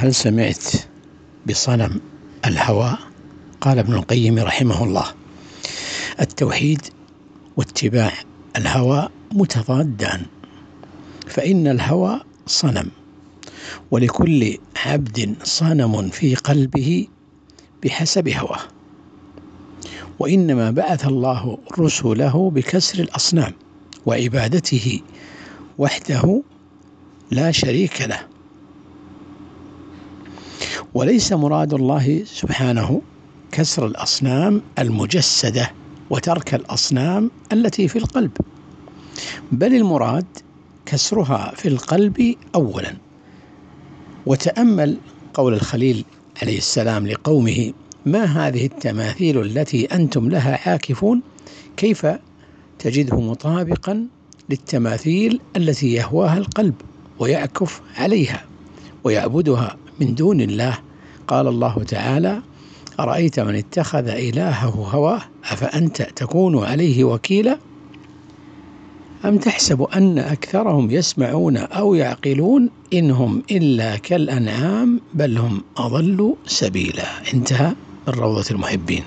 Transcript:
هل سمعت بصنم الهوى؟ قال ابن القيم رحمه الله. التوحيد واتباع الهوى متضادان فإن الهوى صنم ولكل عبد صنم في قلبه بحسب هواه. وإنما بعث الله رسله بكسر الأصنام وعبادته وحده لا شريك له. وليس مراد الله سبحانه كسر الأصنام المجسدة وترك الأصنام التي في القلب. بل المراد كسرها في القلب أولا. وتأمل قول الخليل عليه السلام لقومه ما هذه التماثيل التي أنتم لها عاكفون؟ كيف تجده مطابقا للتماثيل التي يهواها القلب ويعكف عليها ويعبدها من دون الله. قال الله تعالى أرأيت من اتخذ إلهه هواه؟ أفأنت تكون عليه وكيلا؟ أم تحسب أن أكثرهم يسمعون أو يعقلون إنهم إلا كالأنعام بل هم أضل سبيلا؟ انتهى من روضة المحبين.